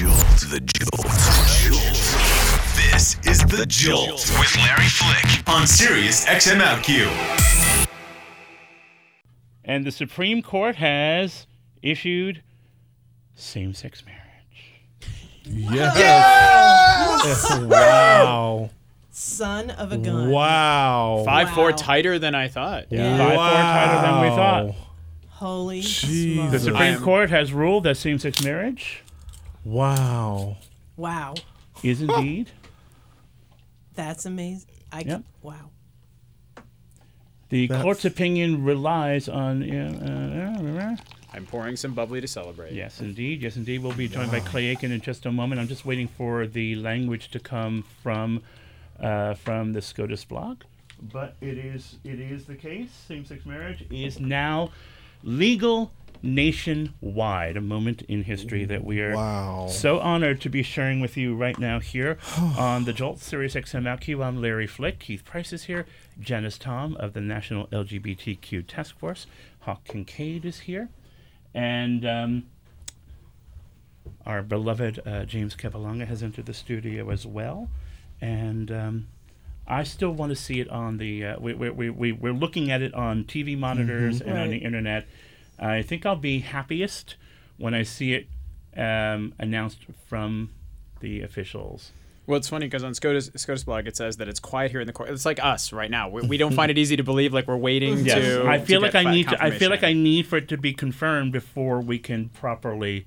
Jolt. The Jolt. Jolt. This is The Jolt with Larry Flick on Sirius XM OutQ. And the Supreme Court has issued same sex marriage. Yes. wow. Son of a gun. Wow. Five four tighter than I thought. Yeah. By far tighter than we thought. Holy Jesus. The Supreme Court has ruled that same sex marriage Wow. Wow. is indeed That's amazing. I Yep. wow. the That's- court's opinion relies on. Uh, uh, I'm pouring some bubbly to celebrate. yes, indeed. Yes, indeed. We'll be joined by Clay Aiken in just a moment. I'm just waiting for the language to come from uh, from the SCOTUS blog. But it is it is the case. Same-sex marriage is now legal nationwide. A moment in history that we are Wow. so honored to be sharing with you right now here on the Jolt Sirius XM OutQ. I'm Larry Flick. Keith Price is here. Janice Thom of the National LGBTQ Task Force. Hawk Kinkaid is here. And um, our beloved uh, James Cavalanga has entered the studio as well. And um, I still want to see it on the. Uh, we, we, we, we, we're looking at it on TV monitors and on the internet. I think I'll be happiest when I see it um, announced from the officials. Well, it's funny because on SCOTUS, SCOTUS blog it says that it's quiet here in the court. It's like us right now. We, we don't find it easy to believe. Like we're waiting Yes, to. I to feel get like I need to. I feel like I need for it to be confirmed before we can properly,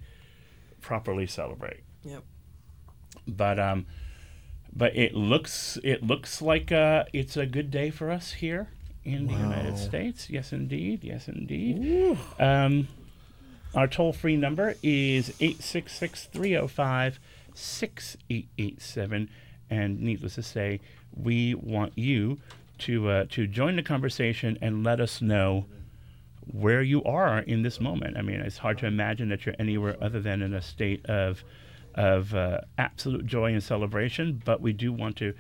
properly celebrate. Yep. But um, but it looks it looks like uh, it's a good day for us here in the United States. Yes, indeed. Yes, indeed. Um, our toll free number is 866 305 6887. And needless to say, we want you to, uh, to join the conversation and let us know where you are in this moment. I mean, it's hard to imagine that you're anywhere other than in a state of, of uh, absolute joy and celebration, but we do want to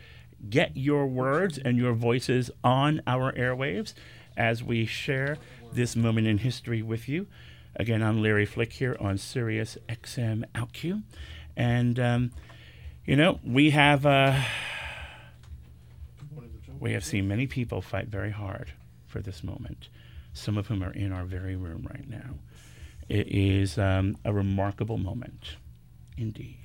get your words and your voices on our airwaves as we share this moment in history with you. Again, I'm Larry Flick here on Sirius XM OutQ. And, um, you know, we have. Uh, we have seen many people fight very hard for this moment, some of whom are in our very room right now. It is um, a remarkable moment, indeed.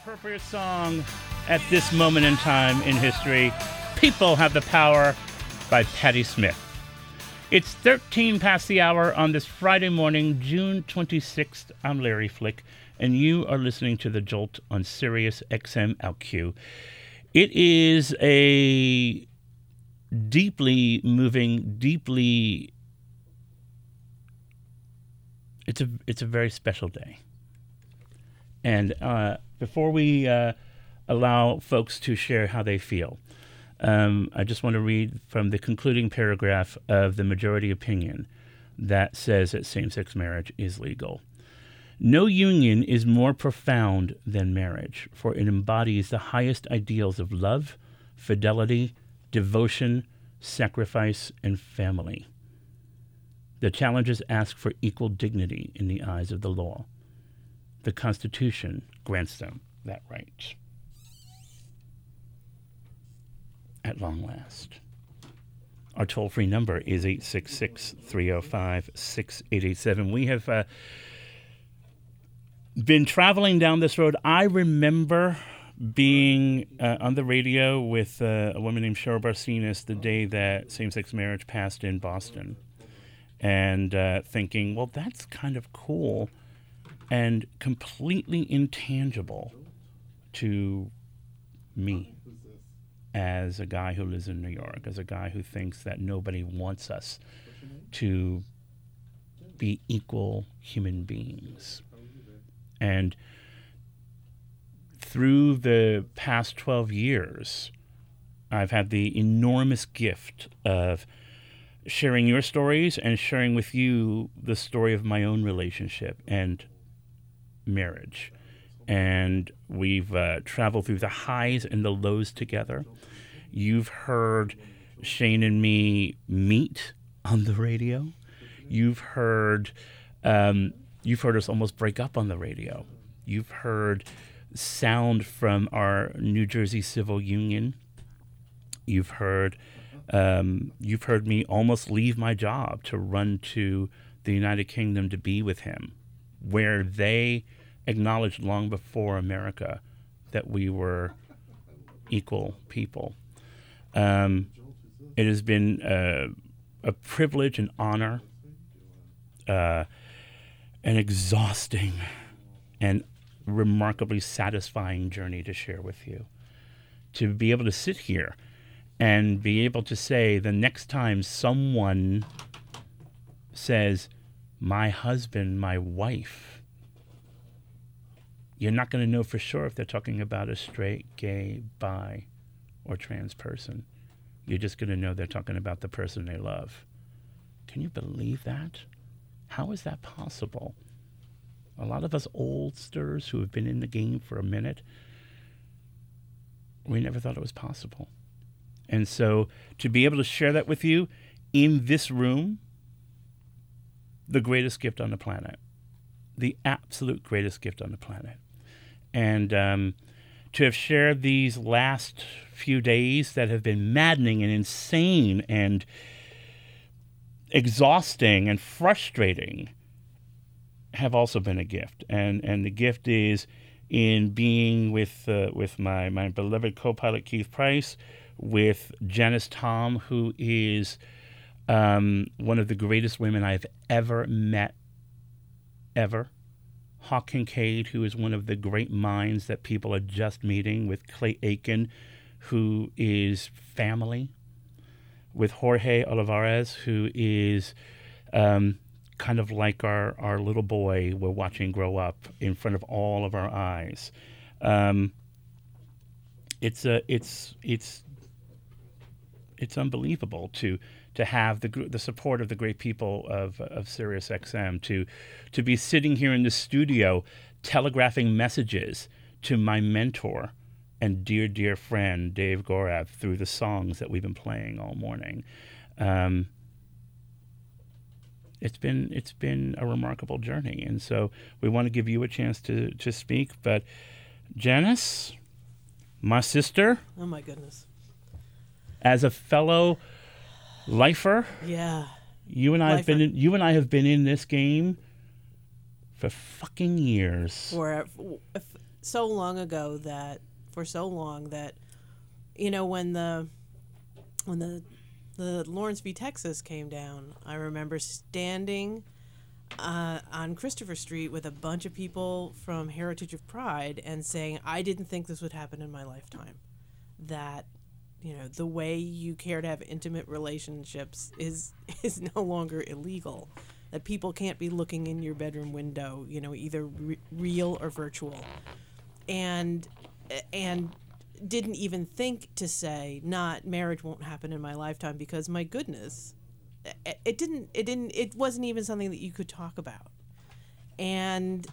Appropriate song at this moment in time in history. People Have the Power by Patti Smith. It's 13 past the hour on this Friday morning, June 26th. I'm Larry Flick, and you are listening to The Jolt on Sirius XM OutQ. It is a deeply moving, deeply. It's a it's a very special day. And uh, before we uh, allow folks to share how they feel, um, I just want to read from the concluding paragraph of the majority opinion that says that same-sex marriage is legal. No union is more profound than marriage, for it embodies the highest ideals of love, fidelity, devotion, sacrifice, and family. The challenges ask for equal dignity in the eyes of the law. The Constitution grants them that right. At long last. Our toll free number is 866 305 6887. We have. Uh, been traveling down this road. I remember being uh, on the radio with uh, a woman named Cheryl Barcinas the day that same-sex marriage passed in Boston, and uh, thinking, well, that's kind of cool and completely intangible to me as a guy who lives in New York, as a guy who thinks that nobody wants us to be equal human beings. And through the past 12 years, I've had the enormous gift of sharing your stories and sharing with you the story of my own relationship and marriage. And we've uh, traveled through the highs and the lows together. You've heard Shane and me meet on the radio. You've heard um, You've heard us almost break up on the radio. You've heard sound from our New Jersey Civil Union. You've heard um, you've heard me almost leave my job to run to the United Kingdom to be with him, where they acknowledged long before America that we were equal people. Um, it has been uh, a privilege and honor, uh, an exhausting and remarkably satisfying journey to share with you. To be able to sit here and be able to say the next time someone says, my husband, my wife, you're not going to know for sure if they're talking about a straight, gay, bi, or trans person. You're just going to know they're talking about the person they love. Can you believe that? How is that possible? A lot of us oldsters who have been in the game for a minute, we never thought it was possible. And so to be able to share that with you in this room, the greatest gift on the planet, the absolute greatest gift on the planet. And um, to have shared these last few days that have been maddening and insane and exhausting and frustrating have also been a gift. And, and the gift is in being with, uh, with my, my beloved co pilot Keith Price with Janice Thom, who is um, one of the greatest women I've ever met, ever. Hawk Kinkaid, who is one of the great minds that people are just meeting, with Clay Aiken, who is family, with Jorge Olivares, who is um, kind of like our, our little boy we're watching grow up in front of all of our eyes. Um, it's a it's it's it's unbelievable to to have the the support of the great people of of Sirius XM to to be sitting here in the studio telegraphing messages to my mentor and dear dear friend Dave Gorav through the songs that we've been playing all morning. Um, it's been it's been a remarkable journey, and so we want to give you a chance to to speak. But Janice, my sister, Oh my goodness. as a fellow lifer, Yeah. you and I have been in, you and I have been in this game for fucking years. For so long ago that for so long that you know when the when the the Lawrence v. Texas came down, I remember standing uh, on Christopher Street with a bunch of people from Heritage of Pride and saying, I didn't think this would happen in my lifetime. That, you know, the way you care to have intimate relationships is is no longer illegal. That people can't be looking in your bedroom window, you know, either re- real or virtual. And and didn't even think to say not marriage won't happen in my lifetime because my goodness it, didn't it didn't it wasn't even something that you could talk about and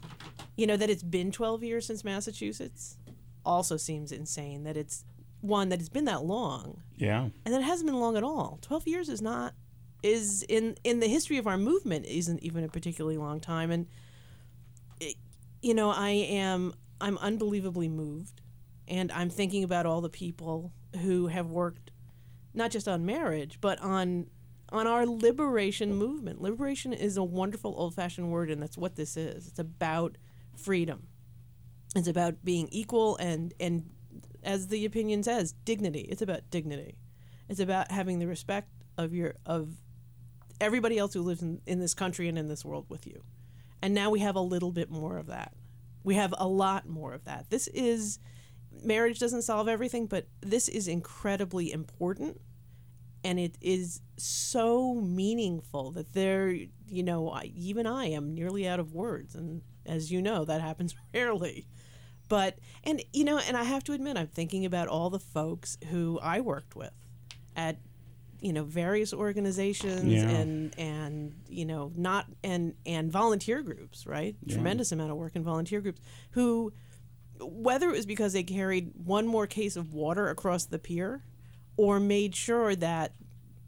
you know that it's been 12 years since massachusetts also seems insane that it's one that it's been that long. Yeah, and that it hasn't been long at all. 12 years is not is in in the history of our movement isn't even a particularly long time. And it, you know i am i'm unbelievably moved. And i'm thinking about all the people who have worked not just on marriage but on on our liberation movement. Liberation is a wonderful old-fashioned word and that's what this is. It's about freedom. It's about being equal and and as the opinion says dignity. It's about dignity. It's about having the respect of your of everybody else who lives in, in this country and in this world with you. And now we have a little bit more of that. We have a lot more of that. This is marriage doesn't solve everything but this is incredibly important. And it is so meaningful that there you know even i am nearly out of words. And as you know that happens rarely but and you know and i have to admit i'm thinking about all the folks who i worked with at you know various organizations Yeah. and and you know not and and volunteer groups right tremendous amount of work in volunteer groups who whether it was because they carried one more case of water across the pier or made sure that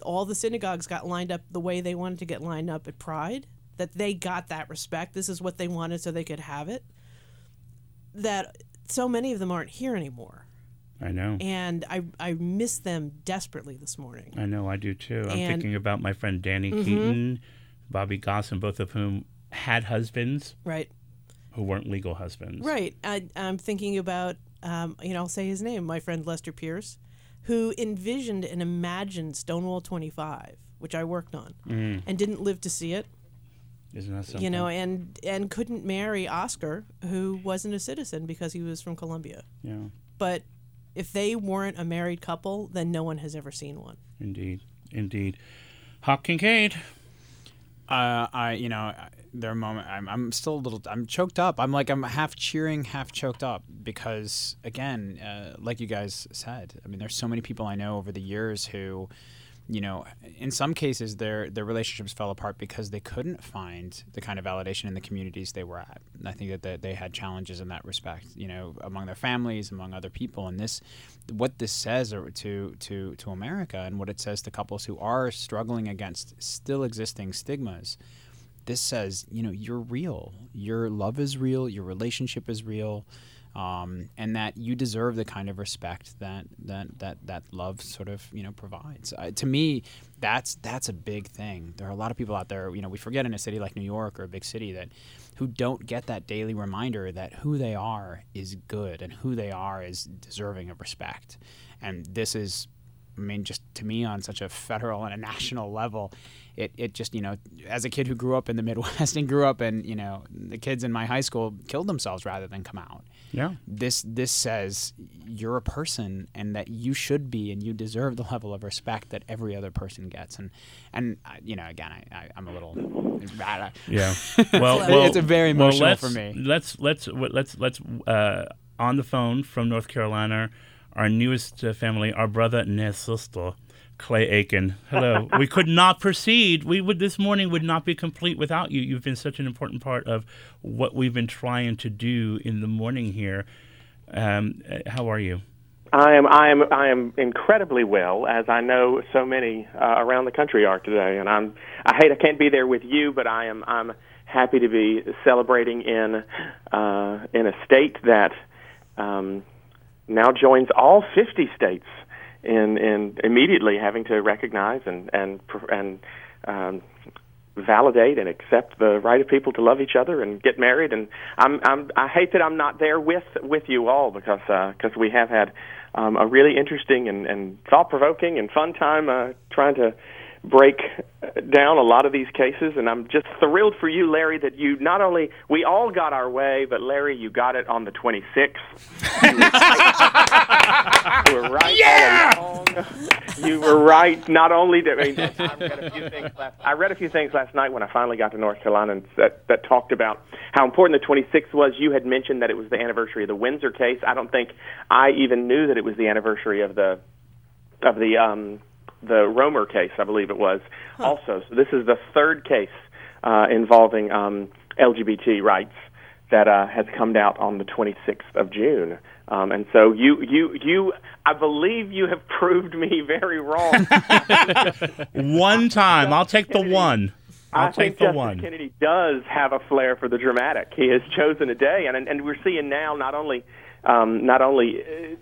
all the synagogues got lined up the way they wanted to get lined up at pride that they got that respect. This is what they wanted so they could have it. That so many of them aren't here anymore. I know. And I, I miss them desperately this morning. I know. I do too. I'm And- Mm-hmm. thinking about my friend Danny Keaton, Bobby Gosson, both of whom had husbands Right. who weren't legal husbands. Right. I, I'm thinking about, um, you know, I'll say his name, my friend Lester Pierce, who envisioned and imagined Stonewall 25, which I worked on, and didn't live to see it. Isn't that something? You know, and and couldn't marry Oscar, who wasn't a citizen because he was from Colombia. yeah. But if they weren't a married couple, then no one has ever seen one. Indeed. Indeed. Hawk Kinkaid. Uh, I, you know, I- there are moments I'm, I'm still a little, I'm choked up. I'm like, I'm half cheering, half choked up because, again, uh, like you guys said, I mean, there's so many people I know over the years who, you know, in some cases their their relationships fell apart because they couldn't find the kind of validation in the communities they were at. And I think that they, they had challenges in that respect, you know, among their families, among other people. And this, what this says to to to America, and what it says to couples who are struggling against still existing stigmas. This says, you know, you're real. Your love is real. Your relationship is real um, and that you deserve the kind of respect that that that that love sort of you know provides. Uh, to me, that's that's a big thing. There are a lot of people out there, you know, we forget in a city like New York or a big city that who don't get that daily reminder that who they are is good and who they are is deserving of respect. And this is I mean, just to me on such a federal and a national level, it, it just, you know, as a kid who grew up in the Midwest and grew up in, you know, the kids in my high school killed themselves rather than come out. Yeah. This this says you're a person and that you should be and you deserve the level of respect that every other person gets. And and uh, you know, again, I, I I'm a little Yeah. Well, It's well a very well, emotional let's- for me. Let's let's let's let's uh, on the phone from North Carolina, our newest uh, family, our brother sister, Clay Aiken. Hello. we could not proceed. We would this morning would not be complete without you. You've been such an important part of what we've been trying to do in the morning here. Um, uh, how are you? I am I am I am incredibly well, as I know so many uh, around the country are today. And I'm I hate I can't be there with you, but I am I'm happy to be celebrating in uh, in a state that um, now joins all 50 states in in immediately having to recognize and and and um, validate and accept the right of people to love each other and get married. And I'm I'm I hate that I'm not there with with you all because because we have had um, a really interesting and, and thought provoking and fun time uh, trying to break down a lot of these cases and I'm just thrilled for you Larry that you not only we all got our way but Larry you got it on the 26th you were right yeah! all along. You were right. Not only did I, mean, I read a few things. Last, I read a few things last night when I finally got to North Carolina and that that talked about how important the 26th was. You had mentioned that it was the anniversary of the Windsor case. I don't think I even knew that it was the anniversary of the of the um, the Romer case. I believe it was also. So this is the third case uh, involving um, LGBT rights that uh, has come out on the 26th of June. Um, and so you, you, you, I believe you have proved me very wrong. One time. I'll take the one. I'll I take think the Justice one. Kennedy does have a flair for the dramatic. He has chosen a day, and and we're seeing now not only um, not only uh,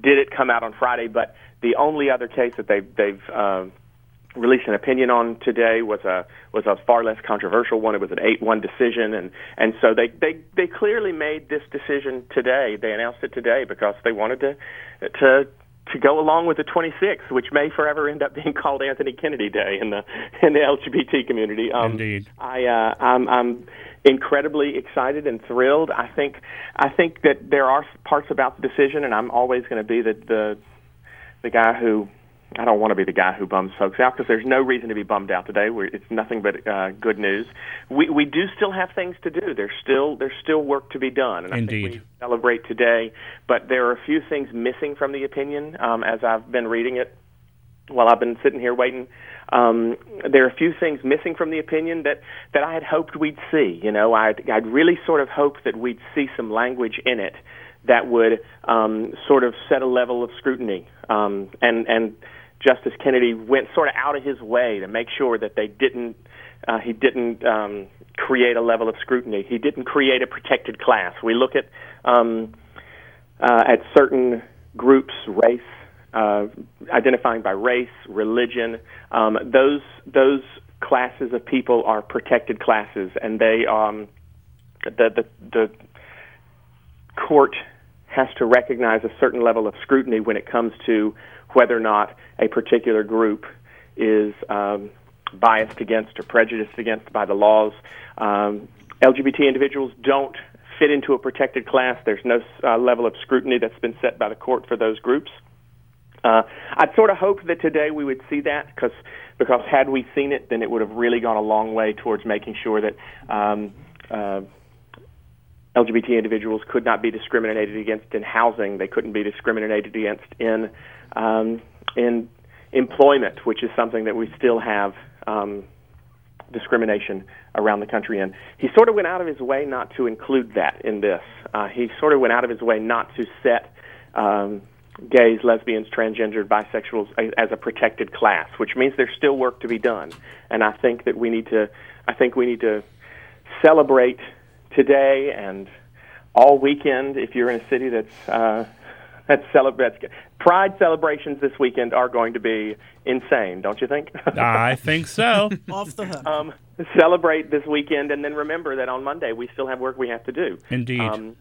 did it come out on Friday, but the only other case that they've they've um, released an opinion on today was a was a far less controversial one. It was an eight one decision, and and so they they they clearly made this decision today. They announced it today because they wanted to to to go along with the 26th, which may forever end up being called Anthony Kennedy Day in the in the LGBT community. Um, Indeed. I uh, I'm I'm incredibly excited and thrilled. I think I think that there are parts about the decision, and I'm always going to be the the the guy who I don't want to be the guy who bums folks out because there's no reason to be bummed out today. We're, it's nothing but uh, good news. We we do still have things to do. There's still there's still work to be done, and I Indeed. think we celebrate today. But there are a few things missing from the opinion um, as I've been reading it while I've been sitting here waiting. Um, there are a few things missing from the opinion that, that I had hoped we'd see. You know, I'd, I'd really sort of hoped that we'd see some language in it that would um, sort of set a level of scrutiny. Um, and, and Justice Kennedy went sort of out of his way to make sure that they didn't uh, he didn't um, create a level of scrutiny. He didn't create a protected class. We look at um, uh, at certain groups, race, uh, identifying by race, religion. Um, those those classes of people are protected classes, and they um, the the the court has to recognize a certain level of scrutiny when it comes to whether or not a particular group is um, biased against or prejudiced against by the laws. Um, LGBT individuals don't fit into a protected class. There's no uh, level of scrutiny that's been set by the court for those groups. Uh, I'd sort of hoped that today we would see that because because had we seen it, then it would have really gone a long way towards making sure that um, uh, LGBT individuals could not be discriminated against in housing. They couldn't be discriminated against in um, in employment, which is something that we still have um, discrimination around the country in. He sort of went out of his way not to include that in this. Uh, he sort of went out of his way not to set um, gays, lesbians, transgendered, bisexuals as a protected class, which means there's still work to be done. And I think that we need to, I think we need to celebrate today and all weekend if you're in a city that's uh, that celebrates pride celebrations this weekend are going to be insane don't you think I think so. Off the hook. um, celebrate this weekend and then remember that on monday we still have work we have to do Indeed. um,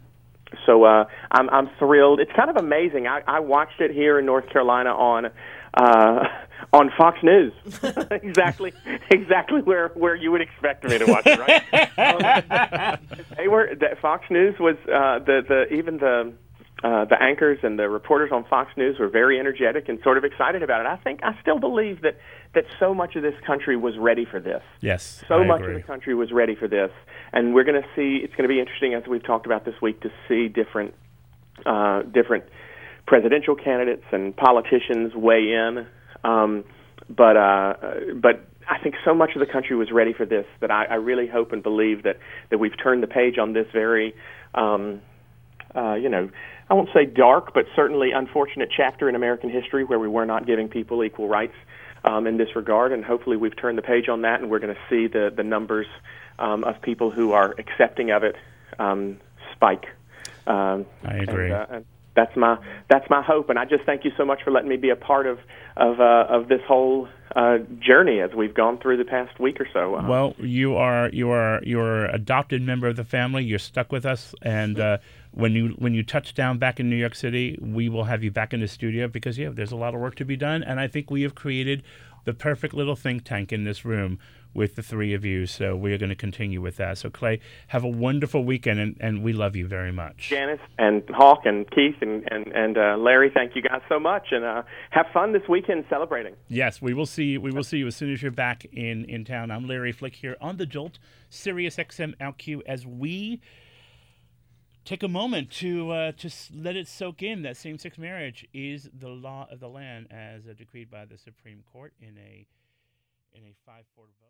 so uh, I'm, I'm thrilled. It's kind of amazing. I, I watched it here in North Carolina on uh, on Fox News. exactly, exactly where where you would expect me to watch it. Right? um, they were that Fox News was uh, the the even the. Uh, the anchors and the reporters on Fox News were very energetic and sort of excited about it. I think I still believe that that so much of this country was ready for this yes. so I much agree. of the country was ready for this, and we're going to see. It's going to be interesting as we've talked about this week to see different uh, different presidential candidates and politicians weigh in. Um, but uh, but I think so much of the country was ready for this that I, I really hope and believe that that we've turned the page on this very. Um, uh, you know, I won't say dark, but certainly unfortunate chapter in American history where we were not giving people equal rights um, in this regard. And hopefully, we've turned the page on that, and we're going to see the the numbers um, of people who are accepting of it um, spike. Um, I agree. And, uh, and that's my that's my hope, and I just thank you so much for letting me be a part of of uh, of this whole uh, journey as we've gone through the past week or so. Uh, Well, you are you are you're adopted member of the family. You're stuck with us, and uh, when you when you touch down back in New York City, we will have you back in the studio because yeah, there's a lot of work to be done, and I think we have created the perfect little think tank in this room with the three of you. So we are going to continue with that. So Clay, have a wonderful weekend, and, and we love you very much. Janice and Hawk and Keith and and, and uh, Larry, thank you guys so much, and uh, have fun this weekend celebrating. Yes, we will see. We will see you as soon as you're back in in town. I'm Larry Flick here on the Jolt, Sirius XM LQ, as we take a moment to uh, let it soak in that same-sex marriage is the law of the land, as uh, decreed by the Supreme Court in a in a five-four vote.